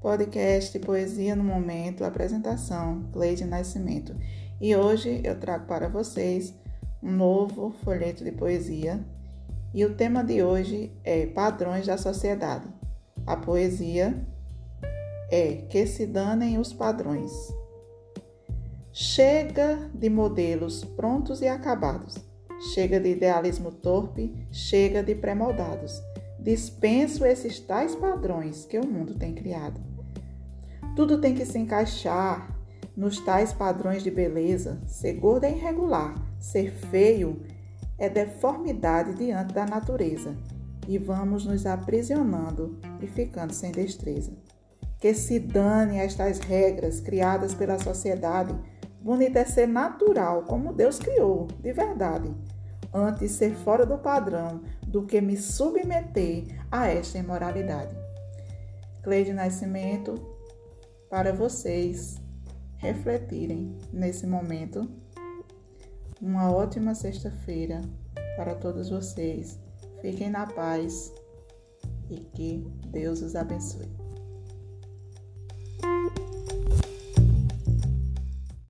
Podcast Poesia no Momento, apresentação Cleide Nascimento. E hoje eu trago para vocês um novo folheto de poesia. E o tema de hoje é Padrões da Sociedade. A poesia é Que se danem os padrões. Chega de modelos prontos e acabados. Chega de idealismo torpe, chega de pré-moldados. Dispenso esses tais padrões que o mundo tem criado. Tudo tem que se encaixar nos tais padrões de beleza. Ser gordo é irregular, ser feio é deformidade diante da natureza. E vamos nos aprisionando e ficando sem destreza. Que se dane estas regras criadas pela sociedade Bonito é ser natural, como Deus criou, de verdade. Antes ser fora do padrão do que me submeter a esta imoralidade. Cleide Nascimento, para vocês refletirem nesse momento. Uma ótima sexta-feira para todos vocês. Fiquem na paz e que Deus os abençoe.